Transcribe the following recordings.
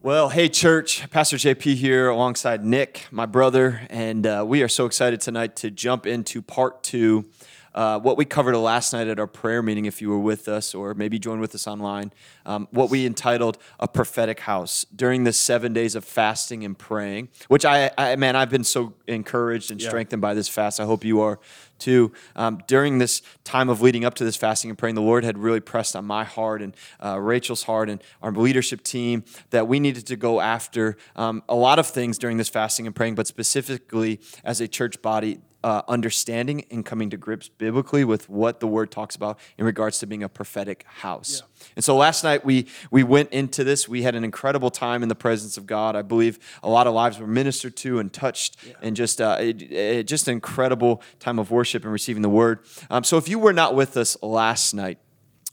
Well, hey, church, Pastor JP here alongside Nick, my brother, and uh, we are so excited tonight to jump into part two. Uh, what we covered last night at our prayer meeting, if you were with us or maybe join with us online, um, what we entitled A Prophetic House during the seven days of fasting and praying, which I, I man, I've been so encouraged and strengthened by this fast. I hope you are too. Um, during this time of leading up to this fasting and praying, the Lord had really pressed on my heart and uh, Rachel's heart and our leadership team that we needed to go after um, a lot of things during this fasting and praying, but specifically as a church body, uh, understanding and coming to grips biblically with what the word talks about in regards to being a prophetic house. Yeah. And so last night we we went into this. We had an incredible time in the presence of God. I believe a lot of lives were ministered to and touched, yeah. and just uh, it, it, just an incredible time of worship and receiving the word. Um, so if you were not with us last night.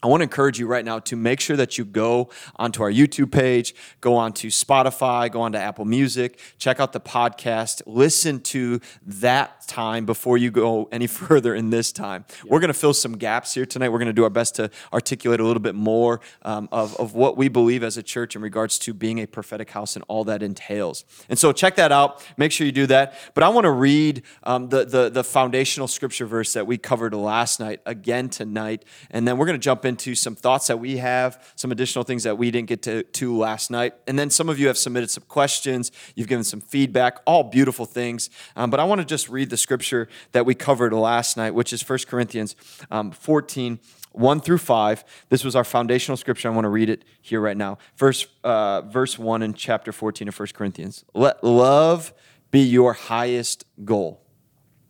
I want to encourage you right now to make sure that you go onto our YouTube page, go onto Spotify, go onto Apple Music, check out the podcast, listen to that time before you go any further in this time. Yeah. We're going to fill some gaps here tonight. We're going to do our best to articulate a little bit more um, of, of what we believe as a church in regards to being a prophetic house and all that entails. And so check that out. Make sure you do that. But I want to read um, the, the, the foundational scripture verse that we covered last night again tonight. And then we're going to jump in into some thoughts that we have, some additional things that we didn't get to, to last night. And then some of you have submitted some questions, you've given some feedback, all beautiful things. Um, but I want to just read the scripture that we covered last night, which is 1 Corinthians um, 14. 1 through 5. This was our foundational scripture. I want to read it here right now. First, uh, verse 1 in chapter 14 of 1 Corinthians. Let love be your highest goal.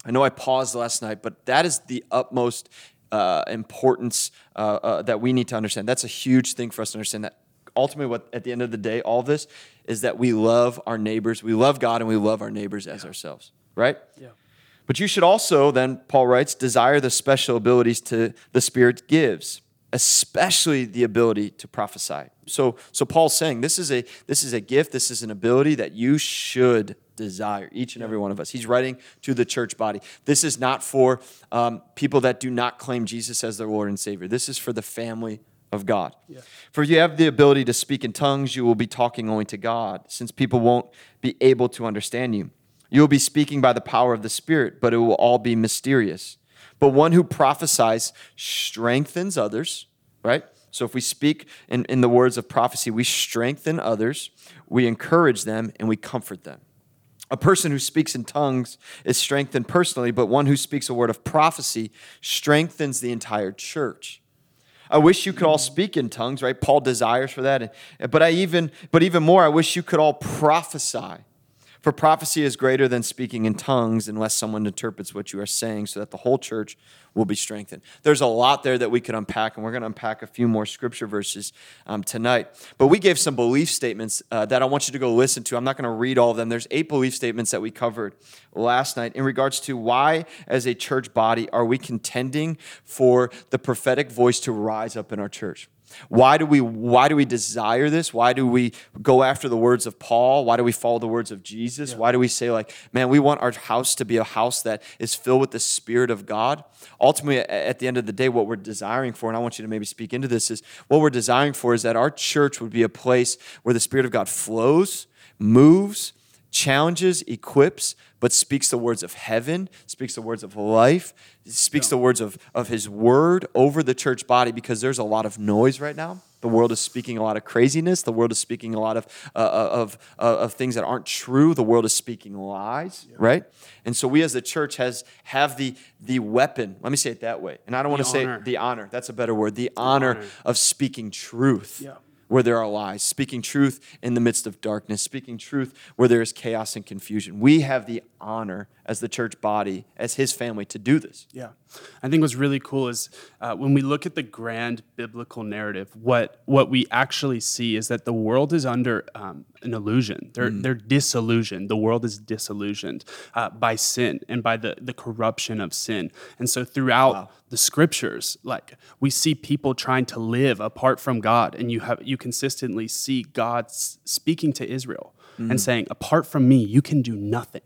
I know I paused last night, but that is the utmost uh, importance uh, uh, that we need to understand. That's a huge thing for us to understand that ultimately what at the end of the day all this is that we love our neighbors we love god and we love our neighbors as yeah. ourselves right yeah but you should also then paul writes desire the special abilities to the spirit gives especially the ability to prophesy so so paul's saying this is a this is a gift this is an ability that you should desire, each and every one of us. He's writing to the church body. This is not for um, people that do not claim Jesus as their Lord and Savior. This is for the family of God. Yeah. For you have the ability to speak in tongues, you will be talking only to God, since people won't be able to understand you. You will be speaking by the power of the Spirit, but it will all be mysterious. But one who prophesies strengthens others, right? So if we speak in, in the words of prophecy, we strengthen others, we encourage them, and we comfort them. A person who speaks in tongues is strengthened personally, but one who speaks a word of prophecy strengthens the entire church. I wish you could all speak in tongues, right? Paul desires for that. But I even but even more, I wish you could all prophesy. For prophecy is greater than speaking in tongues unless someone interprets what you are saying so that the whole church will be strengthened. There's a lot there that we could unpack, and we're going to unpack a few more scripture verses um, tonight. But we gave some belief statements uh, that I want you to go listen to. I'm not going to read all of them. There's eight belief statements that we covered last night in regards to why, as a church body, are we contending for the prophetic voice to rise up in our church? Why do we why do we desire this? Why do we go after the words of Paul? Why do we follow the words of Jesus? Yeah. Why do we say like, man, we want our house to be a house that is filled with the spirit of God? Ultimately at the end of the day what we're desiring for and I want you to maybe speak into this is what we're desiring for is that our church would be a place where the spirit of God flows, moves, challenges, equips, but speaks the words of heaven, speaks the words of life, speaks yeah. the words of, of his word over the church body because there's a lot of noise right now. The world is speaking a lot of craziness. The world is speaking a lot of, uh, uh of, uh, of things that aren't true. The world is speaking lies, yeah. right? And so we as the church has have the, the weapon, let me say it that way. And I don't want to say the honor, that's a better word, the, the honor, honor, of speaking truth. Yeah where there are lies, speaking truth in the midst of darkness, speaking truth where there is chaos and confusion. We have the honor as the church body, as his family to do this. Yeah. I think what's really cool is uh, when we look at the grand biblical narrative, what, what we actually see is that the world is under um, an illusion. They're, mm. they're disillusioned. The world is disillusioned uh, by sin and by the, the corruption of sin. And so throughout wow. the scriptures, like we see people trying to live apart from God, and you have you consistently see God speaking to Israel mm-hmm. and saying, Apart from me, you can do nothing.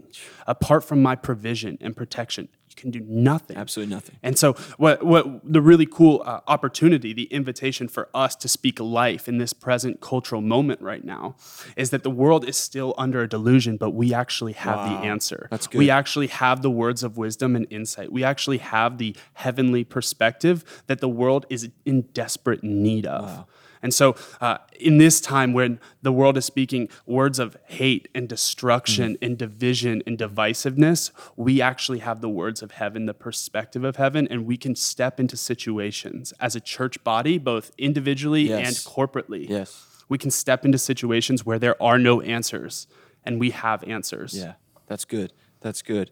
Apart from my provision and protection, you can do nothing. Absolutely nothing. And so, what, what the really cool uh, opportunity, the invitation for us to speak life in this present cultural moment right now, is that the world is still under a delusion, but we actually have wow. the answer. That's good. We actually have the words of wisdom and insight. We actually have the heavenly perspective that the world is in desperate need of. Wow. And so, uh, in this time when the world is speaking words of hate and destruction mm-hmm. and division and divisiveness, we actually have the words of heaven, the perspective of heaven, and we can step into situations as a church body, both individually yes. and corporately. Yes. We can step into situations where there are no answers, and we have answers. Yeah, that's good. That's good.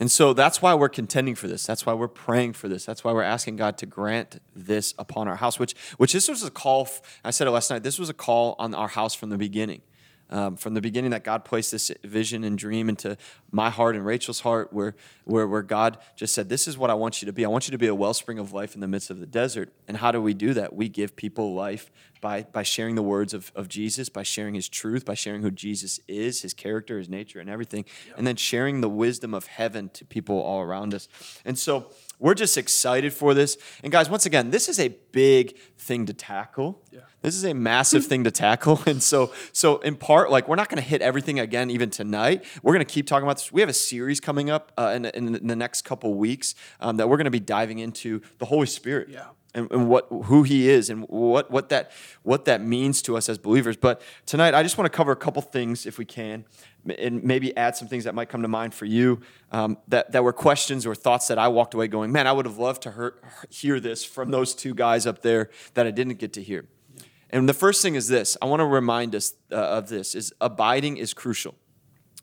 And so that's why we're contending for this. That's why we're praying for this. That's why we're asking God to grant this upon our house, which, which this was a call. I said it last night. This was a call on our house from the beginning um, from the beginning that God placed this vision and dream into my heart and Rachel's heart, where, where, where God just said, This is what I want you to be. I want you to be a wellspring of life in the midst of the desert. And how do we do that? We give people life by, by sharing the words of, of Jesus, by sharing his truth, by sharing who Jesus is, his character, his nature, and everything, and then sharing the wisdom of heaven to people all around us. And so, we're just excited for this. And guys, once again, this is a big thing to tackle. Yeah. This is a massive thing to tackle. And so, so in part, like we're not going to hit everything again even tonight. We're going to keep talking about this. We have a series coming up uh, in, in, the next couple weeks um, that we're going to be diving into the Holy Spirit. Yeah and, and, what who he is and what what that what that means to us as believers. But tonight, I just want to cover a couple things if we can, and maybe add some things that might come to mind for you um, that that were questions or thoughts that I walked away going, man, I would have loved to hear, hear this from those two guys up there that I didn't get to hear. And the first thing is this: I want to remind us uh, of this: is abiding is crucial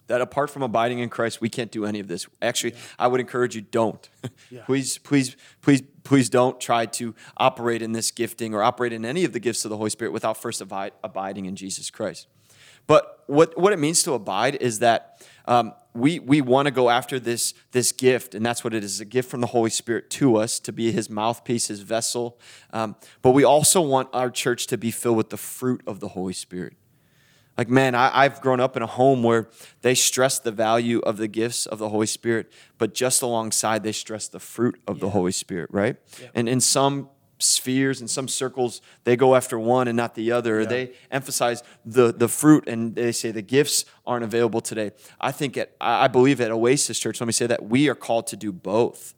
that apart from abiding in Christ, we can't do any of this. Actually, yeah. I would encourage you don't. Yeah. please, please, please, please don't try to operate in this gifting or operate in any of the gifts of the Holy Spirit without first abide, abiding in Jesus Christ. But what, what it means to abide is that um, we, we want to go after this, this gift, and that's what it is a gift from the Holy Spirit to us to be his mouthpiece, his vessel. Um, but we also want our church to be filled with the fruit of the Holy Spirit. Like, man, I, have grown up in a home where they stress the value of the gifts of the Holy Spirit, but just alongside, they stress the fruit of yeah. the Holy Spirit, right? Yeah. And in some spheres and some circles they go after one and not the other yeah. they emphasize the the fruit and they say the gifts aren't available today i think at i believe at oasis church let me say that we are called to do both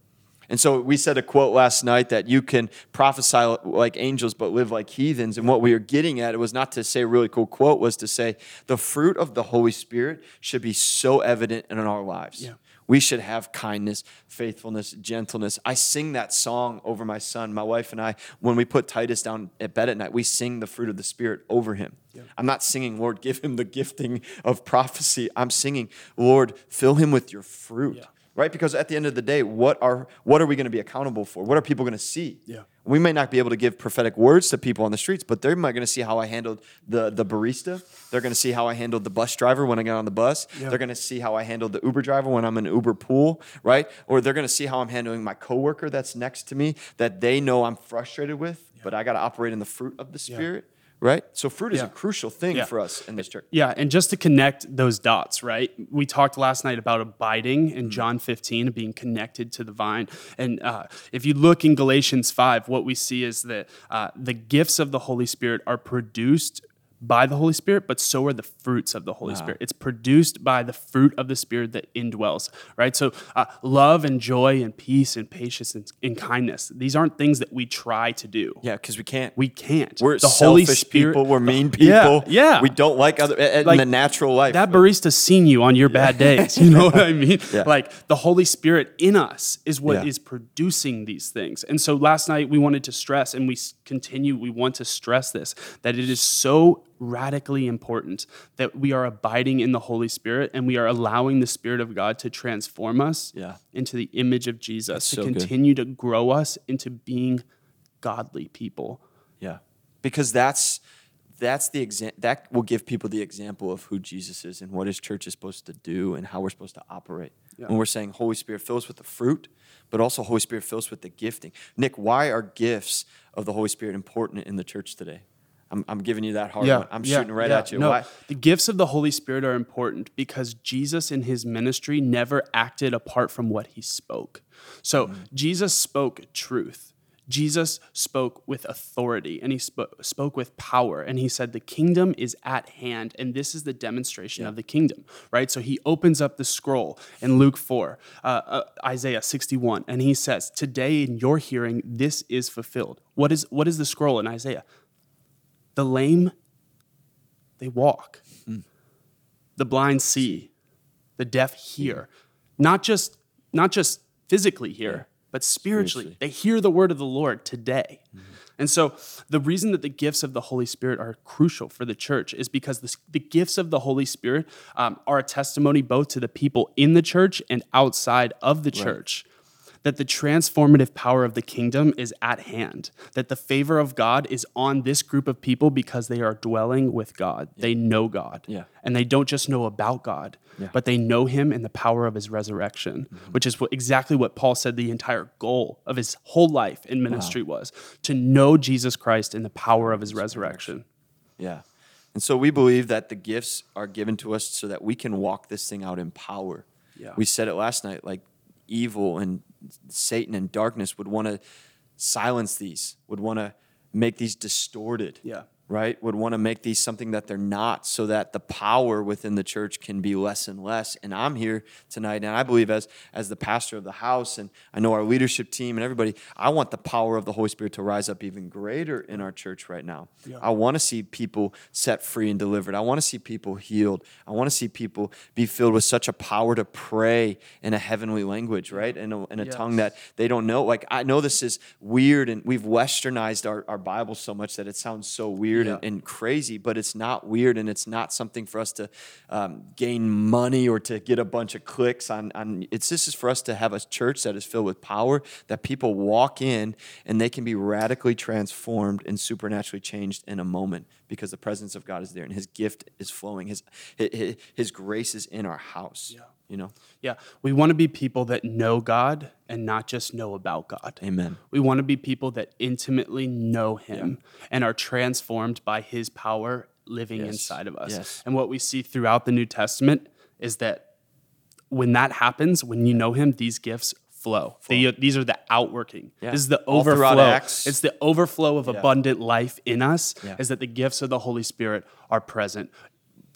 and so we said a quote last night that you can prophesy like angels but live like heathens. And what we were getting at, it was not to say a really cool quote, was to say the fruit of the Holy Spirit should be so evident in our lives. Yeah. We should have kindness, faithfulness, gentleness. I sing that song over my son. My wife and I, when we put Titus down at bed at night, we sing the fruit of the Spirit over him. Yeah. I'm not singing, Lord, give him the gifting of prophecy. I'm singing, Lord, fill him with your fruit. Yeah right? Because at the end of the day, what are what are we going to be accountable for? What are people going to see? Yeah. We may not be able to give prophetic words to people on the streets, but they're going to see how I handled the the barista. They're going to see how I handled the bus driver when I got on the bus. Yeah. They're going to see how I handled the Uber driver when I'm in Uber pool, right? Or they're going to see how I'm handling my coworker that's next to me that they know I'm frustrated with, yeah. but I got to operate in the fruit of the spirit. Yeah right? So fruit is yeah. a crucial thing yeah. for us in this church. Yeah, and just to connect those dots, right? We talked last night about abiding in mm-hmm. John 15, being connected to the vine. And uh, if you look in Galatians 5, what we see is that uh, the gifts of the Holy Spirit are produced by the Holy Spirit, but so are the fruits of the Holy wow. Spirit. It's produced by the fruit of the Spirit that indwells, right? So, uh, love and joy and peace and patience and, and, kindness. These aren't things that we try to do. Yeah, because we can't. We can't. We're the Holy Spirit, people. We're mean people. Yeah, yeah. We don't like other in like, the natural life. That barista's seen you on your bad days. You know what I mean? Yeah. Like the Holy Spirit in us is what yeah. is producing these things. And so last night we wanted to stress, and we continue. We want to stress this that it is so radically important that we are abiding in the Holy Spirit and we are allowing the Spirit of God to transform us Yeah. into the image of Jesus, to so good. continue to grow us into being godly people. Yeah, because that's that's the exam that will give people the example of who Jesus is and what His church is supposed to do and how we're supposed to operate. When we're saying Holy Spirit fills with the fruit, but also Holy Spirit fills with the gifting. Nick, why are gifts of the Holy Spirit important in the church today? I'm, I'm giving you that hard one. I'm yeah, shooting right yeah. at you. No, Why? the gifts of the Holy Spirit are important because Jesus in his ministry never acted apart from what he spoke. So Mm. Jesus spoke truth. Jesus spoke with authority and he sp- spoke with power. And he said, The kingdom is at hand. And this is the demonstration of the kingdom, right? So he opens up the scroll in Luke 4, uh, uh, Isaiah 61, and he says, Today in your hearing, this is fulfilled. What is, what is the scroll in Isaiah? The lame they walk. The blind see, the deaf hear. Not just not just physically hear, but spiritually. Spiritually. They hear the word of the Lord today. And so the reason that the gifts of the Holy Spirit are crucial for the church is because the, the gifts of the Holy Spirit um, are a testimony both to the people in the church and outside of the church that the transformative power of the kingdom is at hand, that the favor of God is on this group of people because they are dwelling with God. They know God. Yeah. And they don't just know about God, but they know him and the power of his resurrection, Mm-hmm. which is what, exactly what Paul said the entire goal of his whole life in ministry was to know Jesus Christ and the power of his resurrection. Yeah. And so we believe that the gifts are given to us so that we can walk this thing out in power. Yeah. We said it last night like evil and Satan and darkness would want to silence these, would want to make these distorted. Yeah. Right? Would want to make these something that they're not so that the power within the church can be less and less. And I'm here tonight, and I believe as as the pastor of the house, and I know our leadership team and everybody, I want the power of the Holy Spirit to rise up even greater in our church right now. I want to see people set free and delivered. I want to see people healed. I want to see people be filled with such a power to pray in a heavenly language, right? In a, in a Yes. tongue that they don't know. Like, I know this is weird, and we've westernized our, our Bible so much that it sounds so weird and, and crazy, but it's not weird, and it's not something for us to um, gain money or to get a bunch of clicks on. on it's this is for us to have a church that is filled with power, that people walk in and they can be radically transformed and supernaturally changed in a moment because the presence of God is there and His gift is flowing. His His, his grace is in our house. You know. Yeah. We want to be people that know God and not just know about God. Amen. We want to be people that intimately know Him and are transformed by His power living Yes. inside of us. Yes. And what we see throughout the New Testament is that when that happens, when you know Him, these gifts flow. They- these are the outworking. Yeah. This is the overflow. It's the overflow of abundant life in us. Yeah. Is that the gifts of the Holy Spirit are present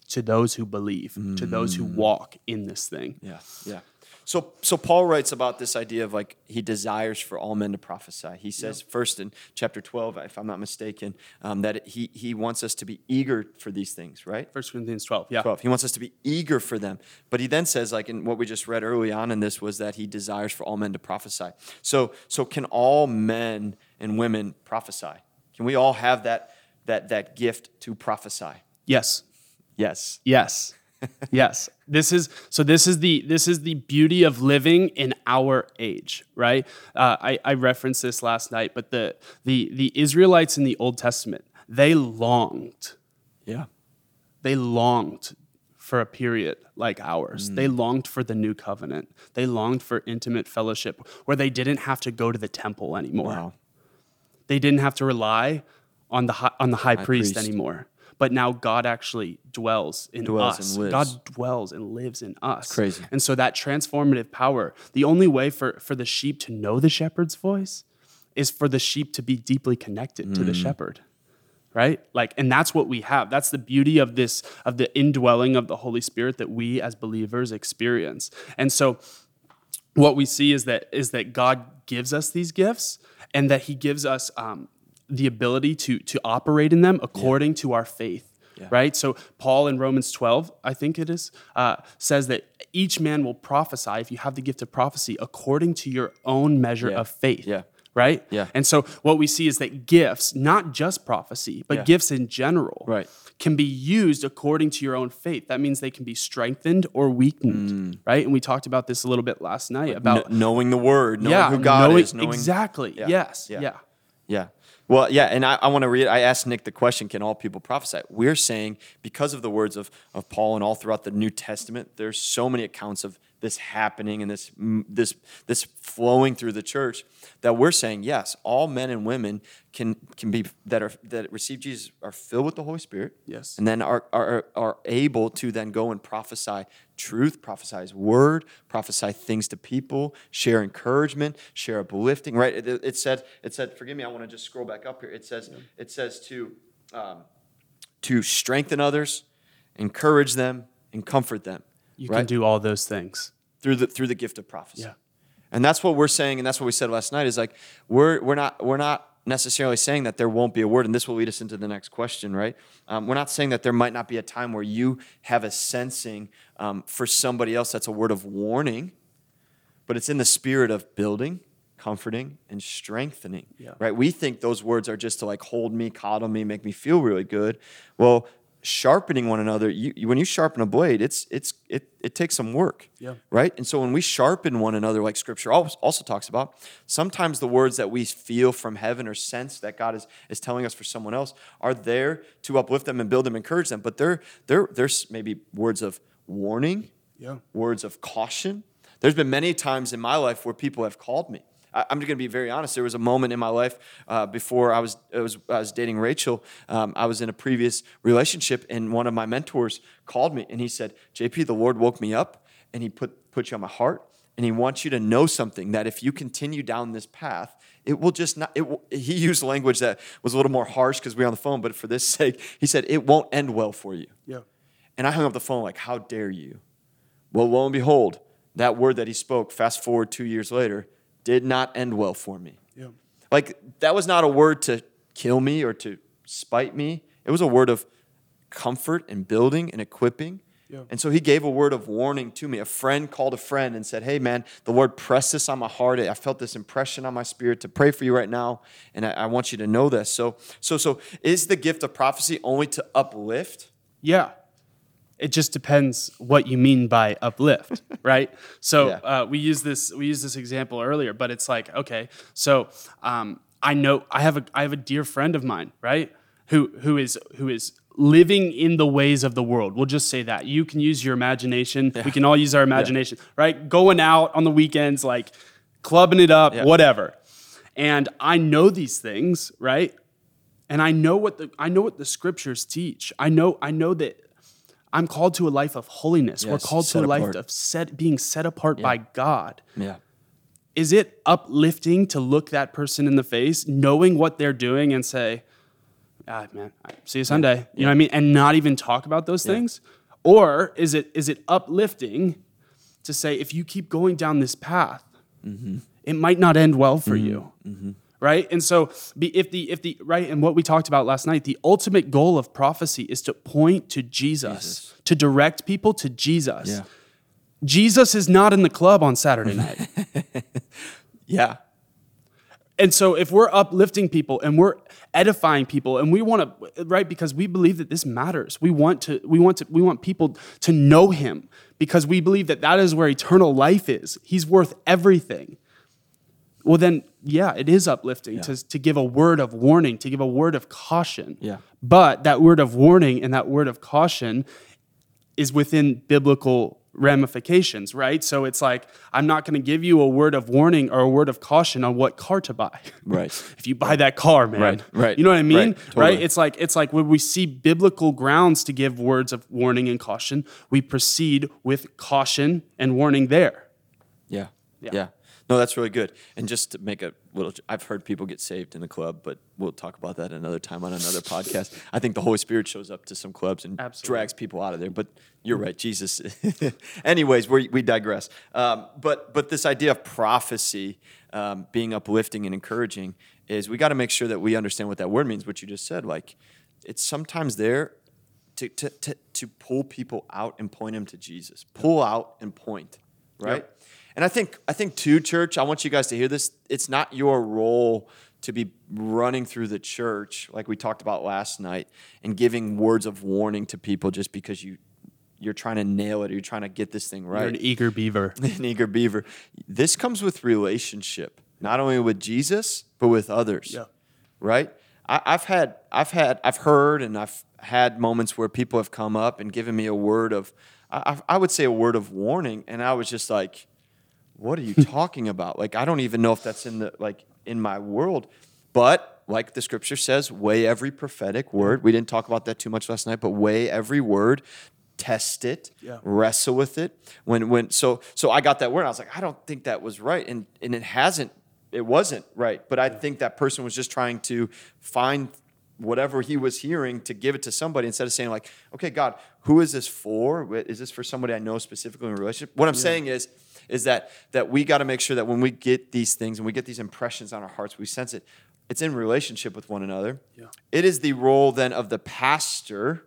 to those who believe, to those who walk in this thing. Yeah, yeah. So, so Paul writes about this idea of like he desires for all men to prophesy. He says first in chapter twelve, if I'm not mistaken, um, that he he wants us to be eager for these things, right? First Corinthians 12. Yeah. 12. He wants us to be eager for them. But he then says, like in what we just read early on in this, was that he desires for all men to prophesy. So, so can all men and women prophesy? Can we all have that that that gift to prophesy? Yes. Yes. Yes. yes. This is so this is the this is the beauty of living in our age, right? Uh, I, I referenced this last night, but the the the Israelites in the Old Testament, they longed, Yeah. they longed for a period like ours. They longed for the new covenant. They longed for intimate fellowship where they didn't have to go to the temple anymore. Wow. They didn't have to rely on the hi- on the high, priest, priest. anymore. But now God actually dwells in Dwells us. and. God dwells and lives in us. crazy. And so that transformative power, the only way for, for the sheep to know the shepherd's voice is for the sheep to be deeply connected to Mm. the shepherd. Right? Like, and that's what we have. That's the beauty of this, of the indwelling of the Holy Spirit that we as believers experience. And so what we see is that is that God gives us these gifts and that He gives us um, the ability to to operate in them according to our faith. Right. So Paul in Romans 12, I think it is, uh, says that each man will prophesy if you have the gift of prophecy according to your own measure Yeah. of faith. Yeah. right? Yeah. And so what we see is that gifts, not just prophecy, but Yeah. gifts in general, Right. can be used according to your own faith. That means they can be strengthened or weakened, right? And we talked about this a little bit last night about Kn- knowing the word, knowing yeah, who God knowing- is, knowing exactly. Yeah. Yes. Yeah. Yeah. Yeah. Well, yeah, and I, I want to read. I asked Nick the question: Can all people prophesy? We're saying because of the words of, of Paul and all throughout the New Testament, there's so many accounts of this happening and this this this flowing through the church that we're saying yes, all men and women can can be that are that receive Jesus are filled with the Holy Spirit. Yes. and then are are are able to then go and prophesy truth, prophesy His word, prophesy things to people, share encouragement, share uplifting. Right? It, it said it said. Forgive me. I want to just scroll back up here. It says it says to um, to strengthen others, encourage them, and comfort them. You right? can do all those things. through the through the gift of prophecy. Yeah. And that's what we're saying, and that's what we said last night. Is like we're we're not we're not necessarily saying that there won't be a word, and this will lead us into the next question, right? Um, we're not saying that there might not be a time where you have a sensing um, for somebody else that's a word of warning, but it's in the spirit of building, comforting, and strengthening. Yeah. Right? We think those words are just to like hold me, coddle me, make me feel really good. Well, sharpening one another, you, you- when you sharpen a blade, it's it's it it takes some work. Yeah. Right? And so when we sharpen one another, like scripture al- also talks about, sometimes the words that we feel from heaven or sense that God is, is telling us for someone else are there to uplift them and build them, encourage them. But they're, they're, there's maybe words of warning, Yeah. words of caution. There's been many times in my life where people have called me. I, I'm going to be very honest. There was a moment in my life uh, before I was, I was I was dating Rachel. Um, I was in a previous relationship, and one of my mentors called me, and he said, "JP, the Lord woke me up, and He put put you on my heart, and He wants you to know something that if you continue down this path." It will just not. It will, he used language that was a little more harsh because we were on the phone, but for this sake, he said it won't end well for you. Yeah. And I hung up the phone like, how dare you? Well, lo and behold, that word that he spoke, fast forward two years later, did not end well for me. Yeah. Like, that was not a word to kill me or to spite me. It was a word of comfort and building and equipping. Yeah. And so he gave a word of warning to me. A friend called a friend and said, Hey, man, the Lord pressed this on my heart. I felt this impression on my spirit to pray for you right now. And I, I want you to know this. So, so, so is the gift of prophecy only to uplift? Yeah. It just depends what you mean by uplift, right? So Yeah. uh, we use this we use this example earlier, but it's like okay, so um, I know I have a I have a dear friend of mine, right? Who who is who is living in the ways of the world. We'll just say that you can use your imagination. We can all use our imagination, right? Going out on the weekends, like clubbing it up, Yeah. whatever. And I know these things, right? and I know what the I know what the scriptures teach. I know I know that I'm called to a life of holiness. We're called to a life apart. of set being set apart by God. Yeah. Is it uplifting to look that person in the face, knowing what they're doing, and say, "Ah, man, see you Sunday." You know what I mean, and not even talk about those things, or is it is it uplifting to say, if you keep going down this path, Mm-hmm. it might not end well for you right? And so if the if the right and what we talked about last night the ultimate goal of prophecy is to point to jesus, to direct people to jesus. Yeah. jesus is not in the club on saturday night. Yeah. and so if we're uplifting people and we're edifying people and we want to right because we believe that this matters we want to we want to we want people to know him because we believe that that is where eternal life is. He's worth everything well then yeah it is uplifting to, to give a word of warning to give a word of caution Yeah. but that word of warning and that word of caution is within biblical ramifications, right? So it's like, I'm not going to give you a word of warning or a word of caution on what car to buy. Right. if you buy that car, man. Right, right, You know what I mean? right, totally. right It's like it's like when we see biblical grounds to give words of warning and caution, we proceed with caution and warning there. Yeah. Yeah. yeah. No, that's really good. And just to make a little, I've heard people get saved in the club, but we'll talk about that another time on another podcast. I think the Holy Spirit shows up to some clubs and Absolutely. drags people out of there. But you're right, Jesus. Anyways, we we digress. Um, but but this idea of prophecy um, being uplifting and encouraging is we got to make sure that we understand what that word means. What you just said, like it's sometimes there to, to, to, to pull people out and point them to Jesus. Pull out and point, right? And I think I think too, church. I want you guys to hear this. It's not your role to be running through the church like we talked about last night and giving words of warning to people just because you you're trying to nail it or you're trying to get this thing right. You're an eager beaver. an eager beaver. This comes with relationship, not only with Jesus but with others. Yeah. Right. I, I've had I've had I've heard and I've had moments where people have come up and given me a word of I, I would say a word of warning, and I was just like, "What are you talking about?" Like I don't even know if that's in the like in my world, but like the scripture says, weigh every prophetic word. We didn't talk about that too much last night, but weigh every word, test it, Yeah. wrestle with it. When when so so I got that word, I was like, I don't think that was right, and and it hasn't, it wasn't right. But I think that person was just trying to find whatever he was hearing to give it to somebody instead of saying like, okay, God, who is this for? Is this for somebody I know specifically in a relationship? What I'm saying is is that that we got to make sure that when we get these things and we get these impressions on our hearts, we sense it. It's in relationship with one another. Yeah. It is the role then of the pastor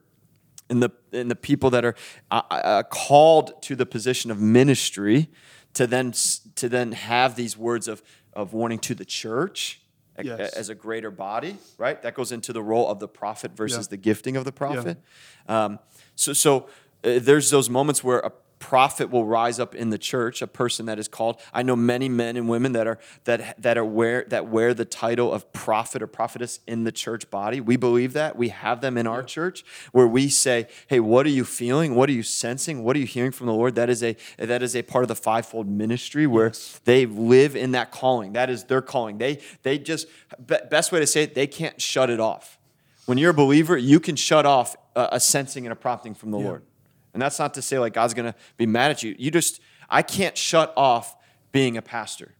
and the and the people that are uh, uh, called to the position of ministry to then to then have these words of of warning to the church Yes. as a greater body, right? That goes into the role of the prophet versus Yeah. the gifting of the prophet. Um, so so uh, there's those moments where a prophet will rise up in the church, a person that is called. I know many men and women that are that that are wear that wear the title of prophet or prophetess in the church body. We believe that. We have them in our church where we say, "Hey, what are you feeling? What are you sensing? What are you hearing from the Lord?" That is a that is a part of the fivefold ministry where they live in that calling. That is their calling. They they just best way to say it, they can't shut it off. When you're a believer, you can shut off a, a sensing and a prompting from the Lord. And that's not to say like God's going to be mad at you. You just, I can't shut off being a pastor.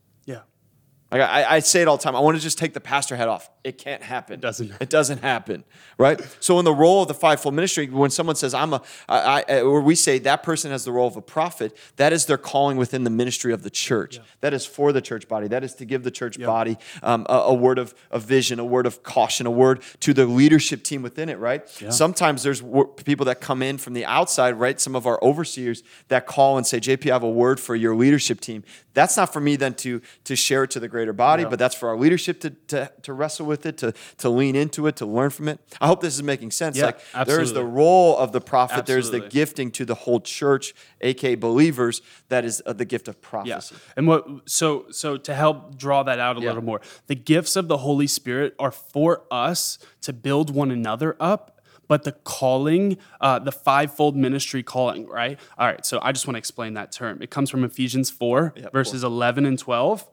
Yeah. Like I, I say it all the time. I want to just take the pastor head off. It can't happen. It doesn't. It doesn't happen, right? So in the role of the fivefold ministry, when someone says I'm a, I, I, or we say that person has the role of a prophet, that is their calling within the ministry of the church. That is for the church body. That is to give the church body um, a, a word of, of vision, a word of caution, a word to the leadership team within it, right? Sometimes there's people that come in from the outside, right? Some of our overseers that call and say, JP, I have a word for your leadership team. That's not for me then to, to share it to the greater body, but that's for our leadership to, to, to wrestle with it, to, to lean into it, to learn from it. I hope this is making sense. Yeah, like there's the role of the prophet, there's the gifting to the whole church, aka believers, that is uh, the gift of Yeah. prophecy. And what so so to help draw that out a Yeah. little more, the gifts of the Holy Spirit are for us to build one another up. But the calling, uh, the fivefold ministry calling, right? All right, so I just want to explain that term. It comes from Ephesians 4, Yeah, verses 11 and 12,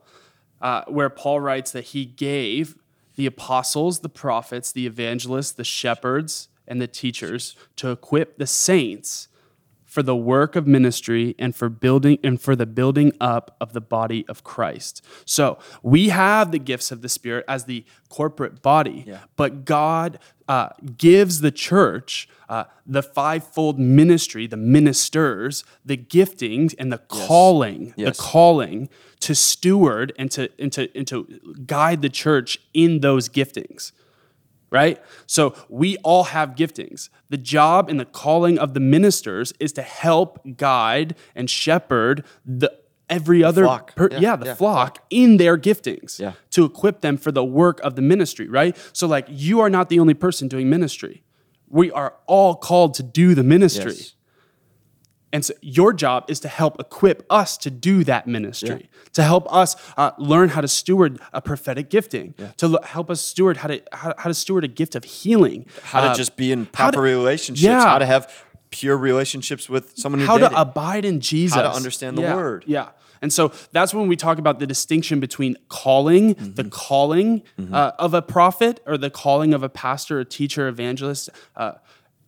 uh, where Paul writes that he gave the apostles, the prophets, the evangelists, the shepherds, and the teachers to equip the saints for the work of ministry and for building and for the building up of the body of Christ. So we have the gifts of the Spirit as the corporate body, Yeah. but God uh, gives the church uh, the fivefold ministry, the ministers, the giftings, and the calling, Yes. the calling to steward and to and to and to guide the church in those giftings right? So we all have giftings. The job and the calling of the ministers is to help guide and shepherd the every other flock. per- Yeah, yeah, the yeah, flock in their giftings Yeah. to equip them for the work of the ministry, right? So like you are not the only person doing ministry. We are all called to do the ministry. Yes. And so your job is to help equip us to do that ministry, to help us uh, learn how to steward a prophetic gifting, to lo- help us steward how to how, how to steward a gift of healing, How to uh, just be in proper to- relationships, Yeah. how to have pure relationships with someone how dating. to abide in Jesus, how to understand the Yeah, word. Yeah. And so that's when we talk about the distinction between calling, Mm-hmm. the calling uh, of a prophet, or the calling of a pastor, a teacher, evangelist, uh,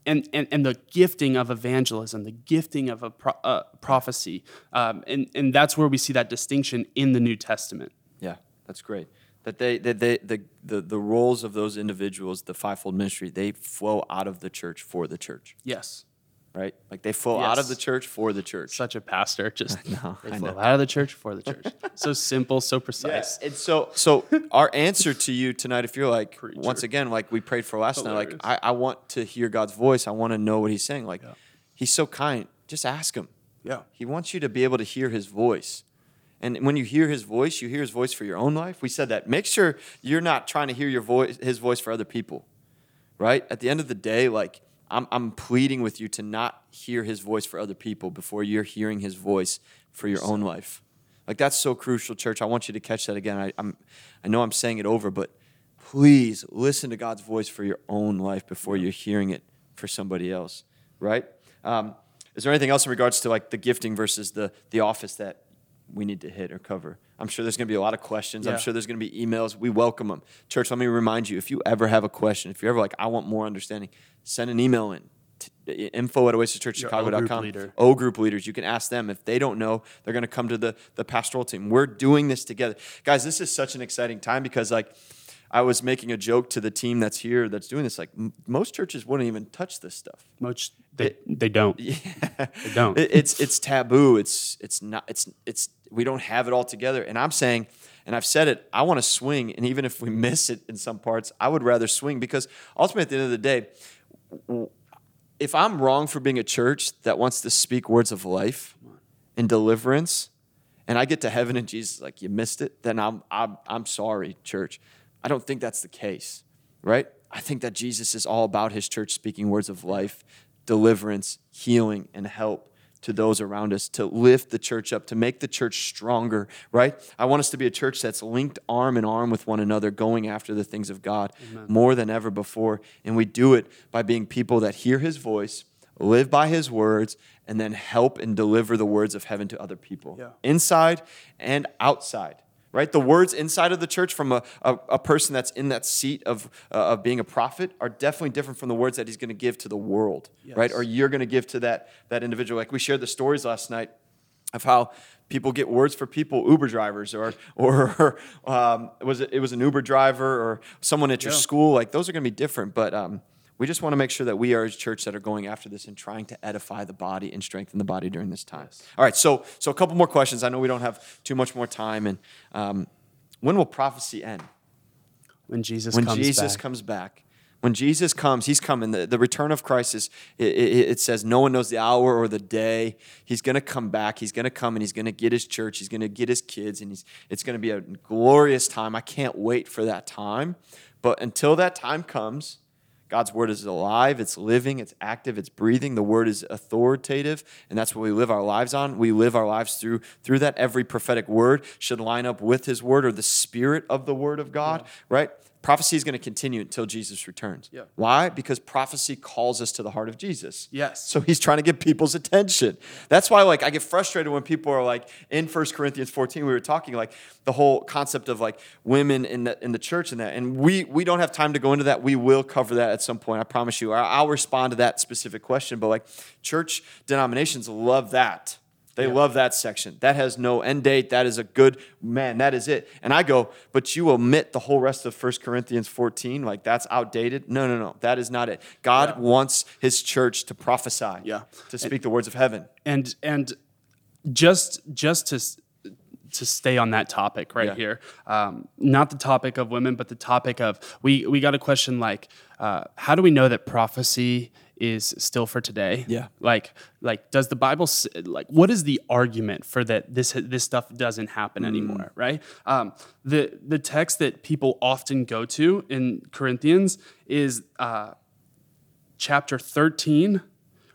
and, and, and the gifting of evangelism, the gifting of a pro- uh, prophecy. Um, and, and that's where we see that distinction in the New Testament. Yeah, that's great. That they, that they the, the, the roles of those individuals, the fivefold ministry, they flow out of the church for the church, Yes. Right? Like they flow out of the church for the church. Such a pastor, just know, they flow out of the church for the church. so simple, so precise. Yes. And so, so our answer to you tonight, if you're like, once again, like we prayed for last night, like I, I want to hear God's voice. I want to know what He's saying. Like, He's so kind. Just ask Him. Yeah. He wants you to be able to hear His voice. And when you hear his voice, you hear his voice for your own life. We said that. Make sure you're not trying to hear your voice, his voice for other people, right? At the end of the day, like I'm, I'm pleading with you to not hear his voice for other people before you're hearing his voice for your own life. Like that's so crucial, church. I want you to catch that again. I, I'm, I know I'm saying it over, but please listen to God's voice for your own life before you're hearing it for somebody else, right? Um, is there anything else in regards to like the gifting versus the the office that we need to hit or cover? I'm sure there's going to be a lot of questions. I'm sure there's going to be emails. We welcome them. Church, let me remind you if you ever have a question, if you're ever like, I want more understanding, send an email in. t- uh, Info at O oasischurchchicago.com. leader. O group leaders. You can ask them. If they don't know, they're going to come to the, the pastoral team. We're doing this together. Guys, this is such an exciting time because, like, I was making a joke to the team that's here that's doing this. Like, m- most churches wouldn't even touch this stuff. Most they, they don't. Yeah. They don't. It- it's it's taboo. It's it's not it's it's we don't have it all together. And I'm saying, and I've said it, I want to swing, and even if we miss it in some parts, I would rather swing because ultimately at the end of the day, if I'm wrong for being a church that wants to speak words of life and deliverance, and I get to heaven and Jesus like you missed it, then I'm I'm I'm sorry, church. I don't think that's the case, right? I think that Jesus is all about his church speaking words of life, deliverance, healing, and help to those around us to lift the church up, to make the church stronger, right? I want us to be a church that's linked arm in arm with one another, going after the things of God more than ever before. And we do it by being people that hear his voice, live by his words, and then help and deliver the words of heaven to other people, Yeah. inside and outside. Right, the words inside of the church from a, a, a person that's in that seat of, uh, of being a prophet are definitely different from the words that he's going to give to the world, right? Or you're going to give to that that individual. Like we shared the stories last night of how people get words for people, Uber drivers, or or um, was it it was an Uber driver or someone at your Yeah. school. Like those are going to be different, but um, we just want to make sure that we are a church that are going after this and trying to edify the body and strengthen the body during this time. All right, so so a couple more questions. I know we don't have too much more time, and um, when will prophecy end? When Jesus when comes Jesus back. comes back. When Jesus comes, he's coming. The, the return of Christ is, it, it, it says, no one knows the hour or the day. He's going to come back. He's going to come and he's going to get his church. He's going to get his kids, and he's, it's going to be a glorious time. I can't wait for that time. But until that time comes, God's word is alive, it's living, it's active, it's breathing. The word is authoritative, and that's what we live our lives on. We live our lives through through that. Every prophetic word should line up with his word or the spirit of the word of God, right? Prophecy is going to continue until Jesus returns. Yeah. Why? Because prophecy calls us to the heart of Jesus. Yes. So he's trying to get people's attention. That's why like I get frustrated when people are like in 1 Corinthians 14 we were talking like the whole concept of like women in the in the church and that. And we we don't have time to go into that. We will cover that at some point. I promise you. I'll respond to that specific question, but like church denominations love that. They love that section. That has no end date. That is a good man. That is it. And I go, but you omit the whole rest of 1 Corinthians 14. Like that's outdated. No, no, no. That is not it. God Yeah. wants his church to prophesy, Yeah. to speak the words of heaven. and and just just to to stay on that topic right Yeah. here um, not the topic of women but the topic of we we got a question like uh, how do we know that prophecy is still for today Yeah. like like does the bible like what is the argument for that this this stuff doesn't happen Mm. anymore right um, the the text that people often go to in corinthians is uh, chapter 13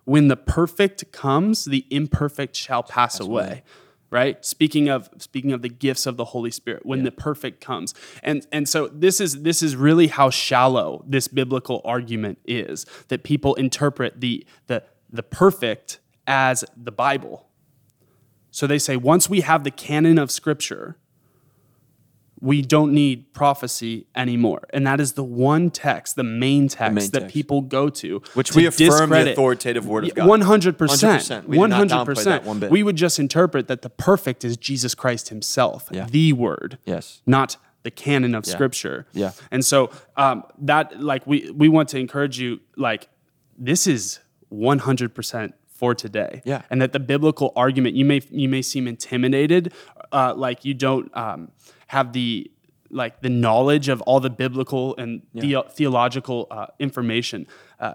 when the perfect comes the imperfect shall pass away right? Speaking of speaking of the gifts of the holy spirit when the perfect comes. And and so this is this is really how shallow this biblical argument is that people interpret the the the perfect as the bible. So they say once we have the canon of scripture we don't need prophecy anymore. And that is the one text, the main text main that text. people go to. Which to we affirm the authoritative word of God. 100%. 100%. We do not downplay that one bit. We would just interpret that the perfect is Jesus Christ himself, Yeah. the word. Yes. Not the canon of scripture. Yeah. And so um, that like we we want to encourage you like this is 100% for today. Yeah. And that the biblical argument you may you may seem intimidated uh, like you don't um, have the like the knowledge of all the biblical and theo- theological uh, information. Uh,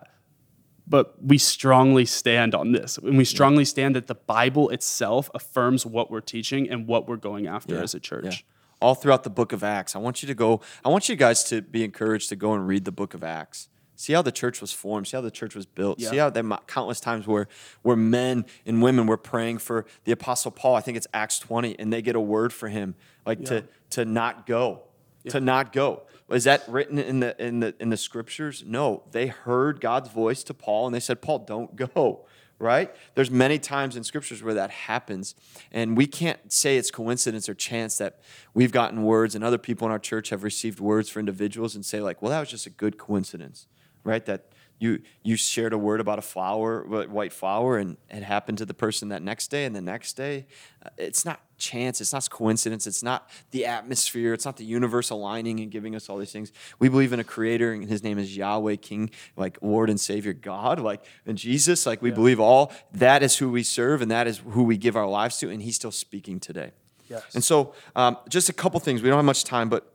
but we strongly stand on this. And we strongly stand that the Bible itself affirms what we're teaching and what we're going after as a church. Yeah. All throughout the book of Acts. I want you to go, I want you guys to be encouraged to go and read the book of Acts. See how the church was formed. See how the church was built. See how there mo- uh, countless times where where men and women were praying for the apostle Paul. I think it's Acts 20, and they get a word for him, like to to not go, to not go. Is that written in the in the in the scriptures? No, they heard God's voice to Paul, and they said, "Paul, don't go." Right? There's many times in scriptures where that happens, and we can't say it's coincidence or chance that we've gotten words, and other people in our church have received words for individuals, and say like, "Well, that was just a good coincidence." Right? That you you shared a word about a flower, white flower, and it happened to the person that next day and the next day. Uh, It's not chance. It's not coincidence. It's not the atmosphere. It's not the universe aligning and giving us all these things. We believe in a creator, and his name is Yahweh, King, like Lord and Savior God, like and Jesus. Like we believe all that is who we serve, and that is who we give our lives to, and He's still speaking today. Yes. And so, um, just a couple things. We don't have much time, but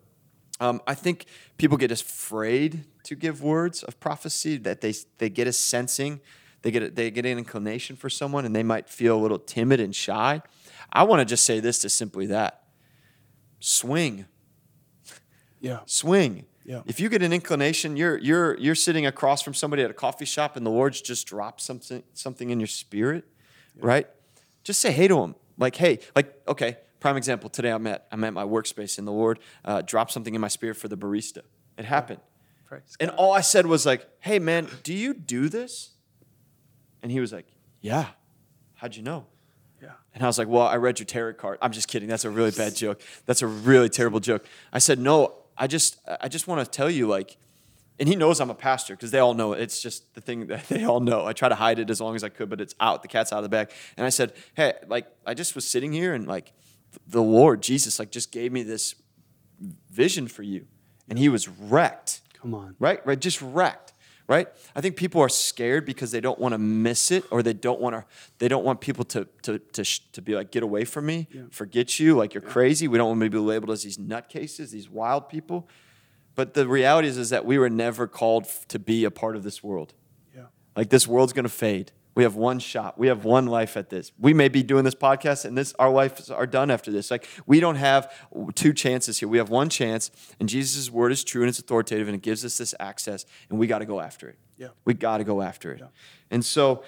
um, I think people get afraid to give words of prophecy that they they get a sensing, they get a, they get an inclination for someone, and they might feel a little timid and shy. I want to just say this to simply that: swing, Yeah. swing. Yeah. If you get an inclination, you're you're you're sitting across from somebody at a coffee shop, and the Lord's just dropped something something in your spirit, right? Just say hey to him, like hey, like okay. Prime example. Today I'm at I'm at my workspace, and the Lord uh, dropped something in my spirit for the barista. It happened, Praise and all I said was like, "Hey man, do you do this?" And he was like, "Yeah." How'd you know? Yeah. And I was like, well, I read your tarot card. I'm just kidding. That's a really bad joke. That's a really terrible joke. I said, no, I just, I just want to tell you, like, and he knows I'm a pastor because they all know it. It's just the thing that they all know. I try to hide it as long as I could, but it's out. The cat's out of the bag. And I said, hey, like, I just was sitting here and like, the Lord Jesus, like, just gave me this vision for you, and he was wrecked Come on. right? Right, just wrecked, right? I think people are scared because they don't want to miss it, or they don't want to. They don't want people to to to, sh- to be like, get away from me, forget you, like you're crazy. We don't want to be labeled as these nutcases, these wild people. But the reality is, is that we were never called to be a part of this world. Yeah. Like this world's gonna fade. We have one shot. We have one life at this. We may be doing this podcast, and this our lives are done after this. Like we don't have two chances here. We have one chance, and Jesus' word is true and it's authoritative, and it gives us this access, and we got to go after it. Yeah. we got to go after it. And so,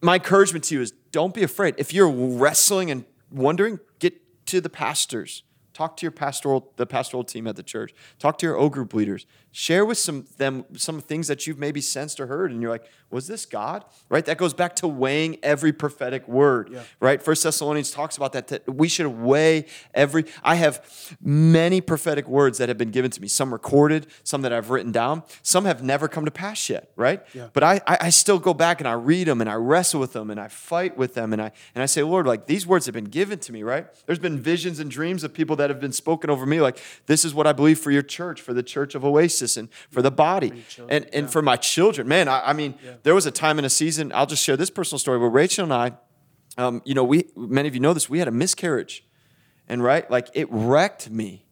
my encouragement to you is, don't be afraid. If you're wrestling and wondering, get to the pastors. Talk to your pastoral, the pastoral team at the church. Talk to your O group leaders. Share with some them some things that you've maybe sensed or heard, and you're like, "Was this God?" Right? That goes back to weighing every prophetic word. Yeah. Right? First Thessalonians talks about that. That we should weigh every. I have many prophetic words that have been given to me. Some recorded, some that I've written down. Some have never come to pass yet. Right? Yeah. But I, I I still go back and I read them and I wrestle with them and I fight with them and I and I say, Lord, like these words have been given to me, right? There's been visions and dreams of people that have been spoken over me, like this is what I believe for your church, for the church of Oasis, and for the body, children, and and for my children. Man, I, I mean, there was a time in a season. I'll just share this personal story where Rachel and I, um, you know, we many of you know this. We had a miscarriage, and right, like it wrecked me,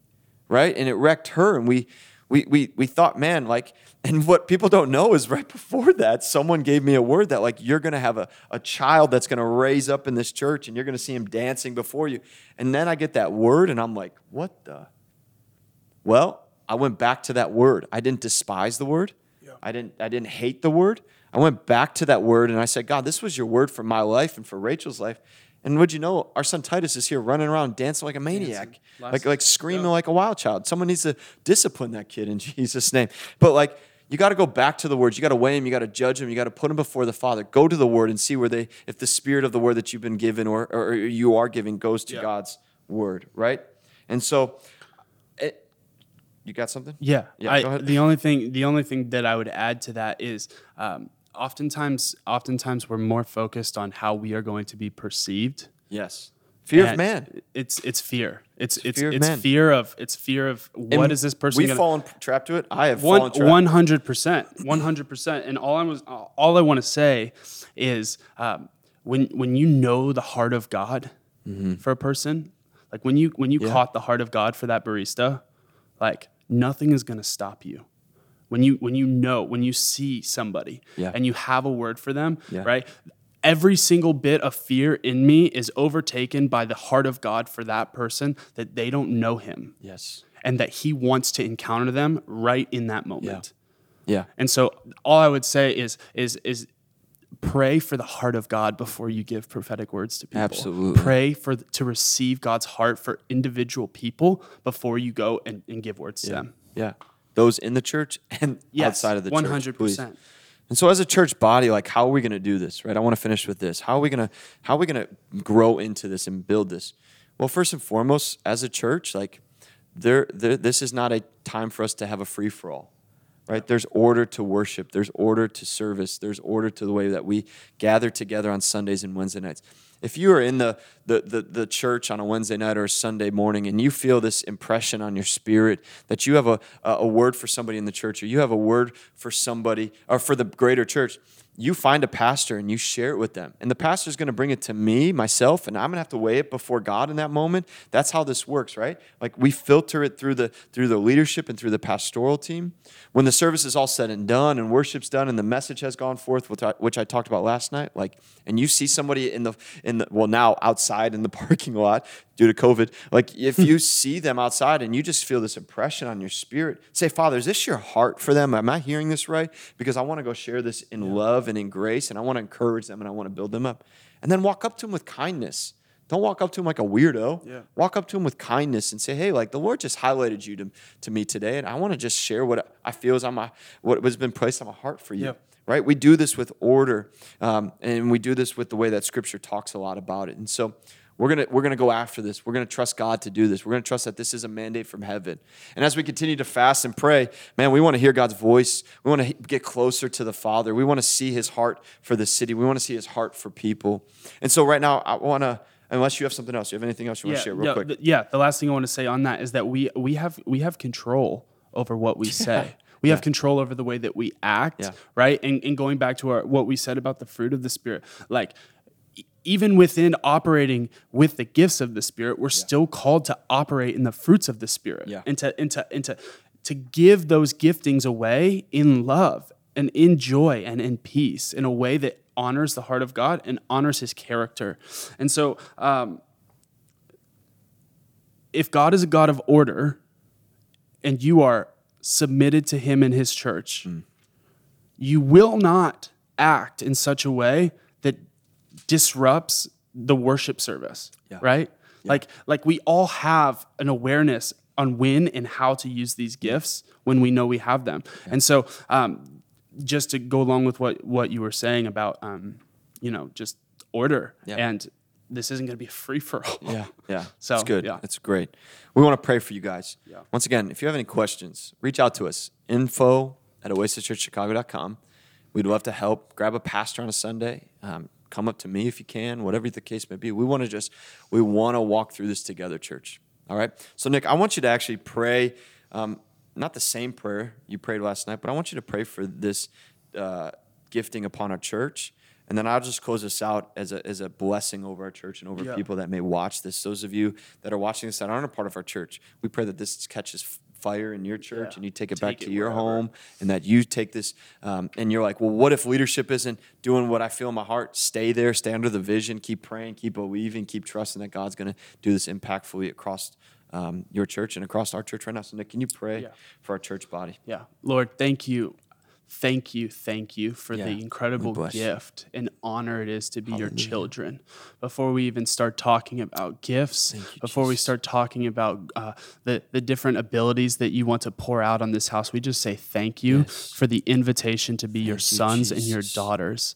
right, and it wrecked her, and we. We, we, we thought, man, like, and what people don't know is right before that, someone gave me a word that, like, you're going to have a, a child that's going to raise up in this church and you're going to see him dancing before you. And then I get that word and I'm like, what the? Well, I went back to that word. I didn't despise the word. Yeah. I didn't I didn't hate the word. I went back to that word and I said, God, this was your word for my life and for Rachel's life. And would you know, our son Titus is here running around dancing like a maniac, like like screaming yeah. like a wild child. Someone needs to discipline that kid in Jesus' name. But like you got to go back to the words. You got to weigh him. You got to judge him. You got to put him before the Father. Go to the Word and see where they, if the spirit of the Word that you've been given or, or you are giving goes to Yeah. God's Word, right? And so, it, you got something? Yeah, Yeah, I, go ahead. the only thing the only thing that I would add to that is um, oftentimes oftentimes we're more focused on how we are going to be perceived. Yes. Fear of man. It's it's fear. It's it's fear of it's fear of it's fear of what And is this person We've gonna fallen trapped to it. I have one fallen trapped. one hundred percent, one hundred percent. And all I was, all I want to say is, um, when when you know the heart of God for a person, like when you when you Mm-hmm. Yeah. caught the heart of God for that barista, like nothing is gonna stop you. When you when you know when you see somebody Yeah. and you have a word for them, Yeah. right? Every single bit of fear in me is overtaken by the heart of God for that person that they don't know him Yes. and that he wants to encounter them right in that moment. Yeah. And so all I would say is is is pray for the heart of God before you give prophetic words to people. Absolutely. Pray for to receive God's heart for individual people before you go and, and give words to them. Yeah. Those in the church and Yes, outside of the one church. 100%. And so as a church body, like how are we going to do this, right? I want to finish with this. How are we going to how are we going to grow into this and build this? Well, first and foremost, as a church, like there, there this is not a time for us to have a free for all. Right? There's order to worship, there's order to service, there's order to the way that we gather together on Sundays and Wednesday nights. If you are in the, the, the, the church on a Wednesday night or a Sunday morning and you feel this impression on your spirit that you have a, a a word for somebody in the church or you have a word for somebody or for the greater church, you find a pastor and you share it with them. And the pastor's going to bring it to me, myself, and I'm going to have to weigh it before God in that moment. That's how this works, right? Like we filter it through the through the leadership and through the pastoral team. When the service is all said and done and worship's done and the message has gone forth, which I, which I talked about last night, like and you see somebody in the in the well now outside in the parking lot due to COVID, like if you see them outside and you just feel this impression on your spirit, say, Father, is this your heart for them? Am I hearing this right? Because I want to go share this in love and in grace, and I want to encourage them and I want to build them up. And then walk up to them with kindness. Don't walk up to them like a weirdo. Yeah. Walk up to them with kindness and say, "Hey, like the Lord just highlighted you to, to me today, and I want to just share what I feel is on my what has been placed on my heart for you." Yeah. Right? We do this with order, um, and we do this with the way that Scripture talks a lot about it. And so, we're gonna we're gonna go after this. We're gonna trust God to do this. We're gonna trust that this is a mandate from heaven. And as we continue to fast and pray, man, we want to hear God's voice. We want to get closer to the Father. We want to see His heart for the city. We want to see His heart for people. And so, right now, I want to. Unless you have something else, you have anything else you want to share, real yeah, quick? th- yeah. The last thing I want to say on that is that we we have we have control over what we say. We have control over the way that we act, Yeah. right? And, and going back to our what we said about the fruit of the spirit, like even within operating with the gifts of the spirit, we're still called to operate in the fruits of the spirit, Yeah. and to and to and to to give those giftings away in love and in joy and in peace in a way that honors the heart of God and honors His character. And so. Um, if God is a God of order and you are submitted to him and his church, you will not act in such a way disrupts the worship service, Yeah. right? Like like we all have an awareness on when and how to use these gifts when we know we have them. And so um, just to go along with what what you were saying about um, you know, just order Yeah. and this isn't going to be a free for all. Yeah, yeah. So, it's good. yeah. It's great. We want to pray for you guys. Yeah. Once again, if you have any questions, reach out to us. Info at oasischurchchicago.com. We'd love to help. Grab a pastor on a Sunday. Um, come up to me if you can, whatever the case may be. We want to just, we want to walk through this together, church. All right? So, Nick, I want you to actually pray, um, not the same prayer you prayed last night, but I want you to pray for this uh, gifting upon our church. And then I'll just close this out as a, as a blessing over our church and over Yeah. people that may watch this. Those of you that are watching this that aren't a part of our church, we pray that this catches fire in your church Yeah. and you take it Take back it to your wherever. home and that you take this um, and you're like, well, what if leadership isn't doing what I feel in my heart? Stay there, stay under the vision, keep praying, keep believing, keep trusting that God's going to do this impactfully across um, your church and across our church right now. So, Nick, can you pray Yeah. for our church body? Yeah. Lord, thank you. Thank you, thank you for Yeah, the incredible gift and honor it is to be your children. Before we even start talking about gifts, you, before we start talking about uh, the, the different abilities that you want to pour out on this house, we just say thank you for the invitation to be your Thank you, sons and your daughters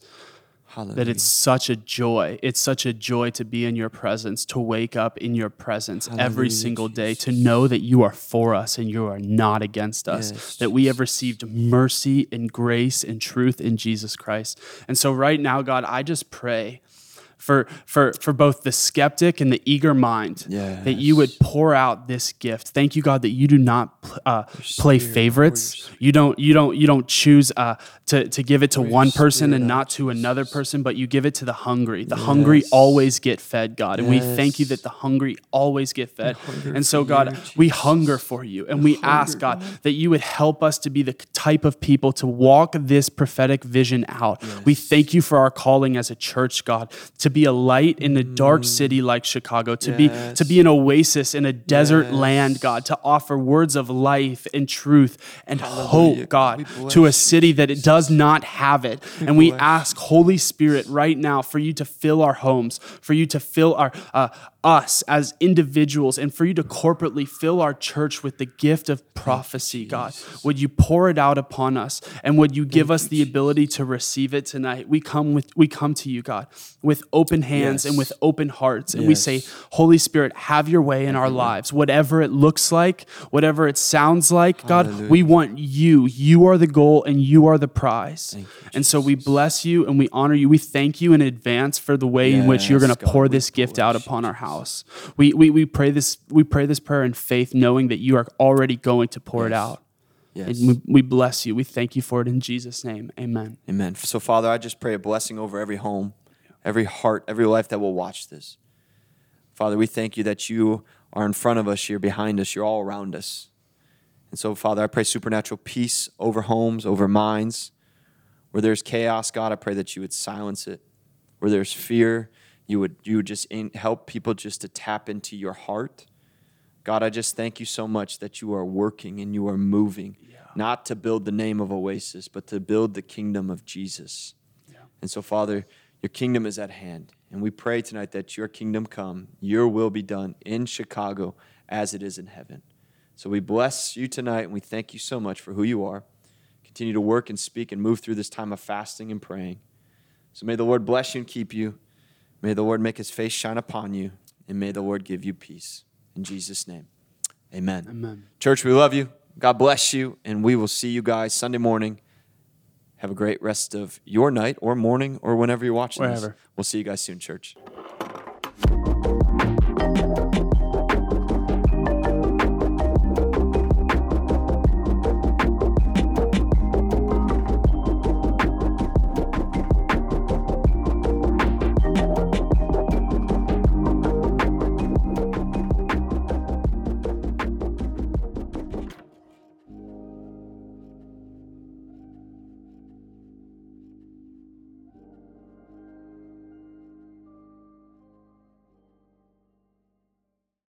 Hallelujah. that it's such a joy. It's such a joy to be in your presence, to wake up in your presence every single day, to know that you are for us and you are not against us, Yes, that we have received mercy and grace and truth in Jesus Christ. And so, right now, God, I just pray for for for both the skeptic and the eager mind. That you would pour out this gift. Thank you, God, that you do not uh, play favorites. You don't you don't you don't choose uh, to to give it to one person and not to another person, but you give it to the hungry. The hungry always get fed, God, and we thank you that the hungry always get fed. And so, God, we hunger for you, and we ask God that you would help us to be the type of people to walk this prophetic vision out. We thank you for our calling as a church, God, to be a light in a dark Mm. city like Chicago, to be to be an oasis in a desert land, God, to offer words of life and truth and hope, God, to a city that it does not have it. And we ask, Holy Spirit, right now, for you to fill our homes, for you to fill our uh, us as individuals, and for you to corporately fill our church with the gift of prophecy, God. Would you pour it out upon us, and would you give us the ability to receive it tonight? We come with we come to you, God, with open hands and with open hearts, and we say, Holy Spirit, have your way in our mm-hmm. lives, whatever it looks like, whatever it sounds like, God. We want you. You are the goal, and you are the prize. and so we bless you and we honor you. We thank you in advance for the way in which you're going to pour this gift out upon our house. We, we we pray this we pray this prayer in faith, knowing that you are already going to pour it out. Yes. And we bless you. We thank you for it in Jesus' name. Amen. Amen. So, Father, I just pray a blessing over every home, every heart, every life that will watch this. Father, we thank you that you are in front of us, you're behind us, you're all around us. And so, Father, I pray supernatural peace over homes, over minds. Where there's chaos, God, I pray that you would silence it. Where there's fear, you would you would just in, help people just to tap into your heart. God, I just thank you so much that you are working and you are moving, not to build the name of Oasis, but to build the kingdom of Jesus. And so, Father, your kingdom is at hand. And we pray tonight that your kingdom come, your will be done in Chicago as it is in heaven. So we bless you tonight and we thank you so much for who you are. Continue to work and speak and move through this time of fasting and praying. So may the Lord bless you and keep you. May the Lord make his face shine upon you. And may the Lord give you peace. In Jesus' name, amen. Amen. Church, we love you. God bless you. And we will see you guys Sunday morning. Have a great rest of your night or morning or whenever you're watching this. We'll see you guys soon, church.